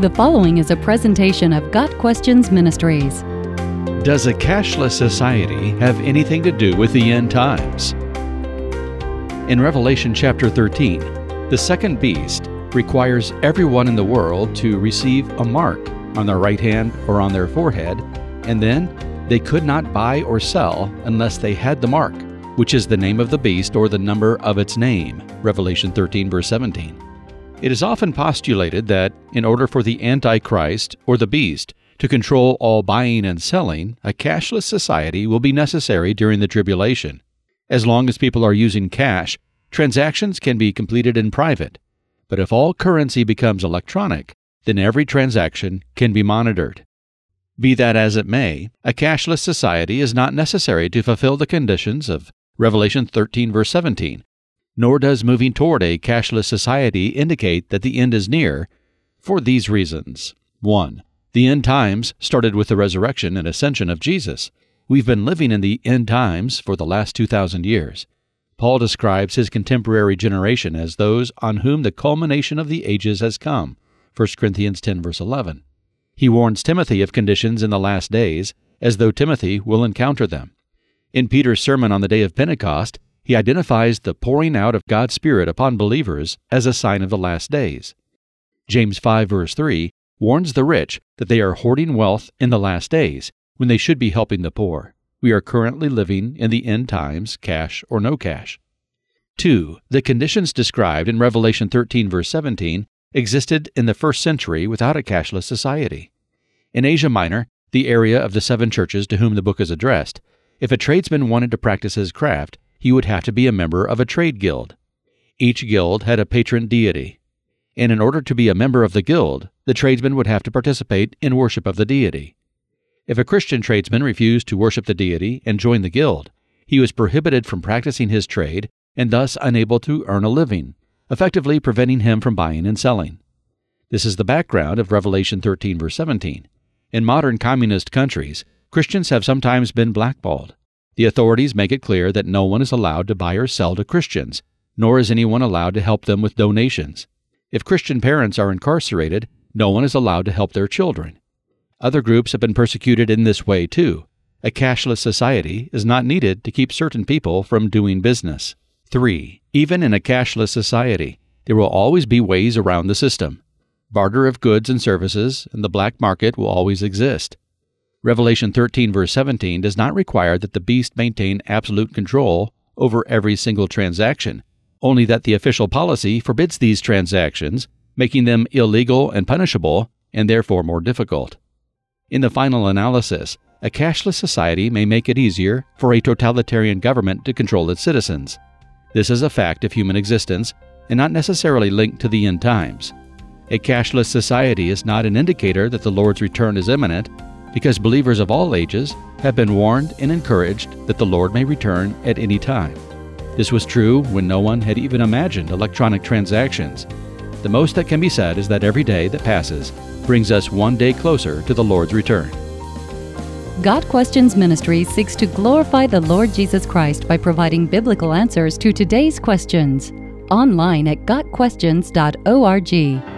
The following is a presentation of Got Questions Ministries. Does a cashless society have anything to do with the end times? In Revelation chapter 13, the second beast requires everyone in the world to receive a mark on their right hand or on their forehead, and then they could not buy or sell unless they had the mark, which is the name of the beast or the number of its name. Revelation 13, verse 17. It is often postulated that in order for the Antichrist or the beast to control all buying and selling, a cashless society will be necessary during the tribulation. As long as people are using cash, transactions can be completed in private. But if all currency becomes electronic, then every transaction can be monitored. Be that as it may, a cashless society is not necessary to fulfill the conditions of Revelation 13, verse 17, nor does moving toward a cashless society indicate that the end is near for these reasons. 1. The end times started with the resurrection and ascension of Jesus. We've been living in the end times for the last 2,000 years. Paul describes his contemporary generation as those on whom the culmination of the ages has come. 1 Corinthians 10, verse 11. He warns Timothy of conditions in the last days, as though Timothy will encounter them. In Peter's sermon on the day of Pentecost, he identifies the pouring out of God's Spirit upon believers as a sign of the last days. James 5, verse 3 warns the rich that they are hoarding wealth in the last days when they should be helping the poor. We are currently living in the end times, cash or no cash. 2. The conditions described in Revelation 13, verse 17, existed in the first century without a cashless society. In Asia Minor, the area of the seven churches to whom the book is addressed, if a tradesman wanted to practice his craft, he would have to be a member of a trade guild. Each guild had a patron deity, and in order to be a member of the guild, the tradesman would have to participate in worship of the deity. If a Christian tradesman refused to worship the deity and join the guild, he was prohibited from practicing his trade and thus unable to earn a living, effectively preventing him from buying and selling. This is the background of Revelation 13, verse 17. In modern communist countries, Christians have sometimes been blackballed. The authorities make it clear that no one is allowed to buy or sell to Christians, nor is anyone allowed to help them with donations. If Christian parents are incarcerated, no one is allowed to help their children. Other groups have been persecuted in this way too. A cashless society is not needed to keep certain people from doing business. 3. Even in a cashless society, there will always be ways around the system. Barter of goods and services and the black market will always exist. Revelation 13, verse 17, does not require that the beast maintain absolute control over every single transaction, only that the official policy forbids these transactions, making them illegal and punishable, and therefore more difficult. In the final analysis, a cashless society may make it easier for a totalitarian government to control its citizens. This is a fact of human existence and not necessarily linked to the end times. A cashless society is not an indicator that the Lord's return is imminent because believers of all ages have been warned and encouraged that the Lord may return at any time. This was true when no one had even imagined electronic transactions. The most that can be said is that every day that passes brings us one day closer to the Lord's return. Got Questions Ministry seeks to glorify the Lord Jesus Christ by providing biblical answers to today's questions. Online at GotQuestions.org.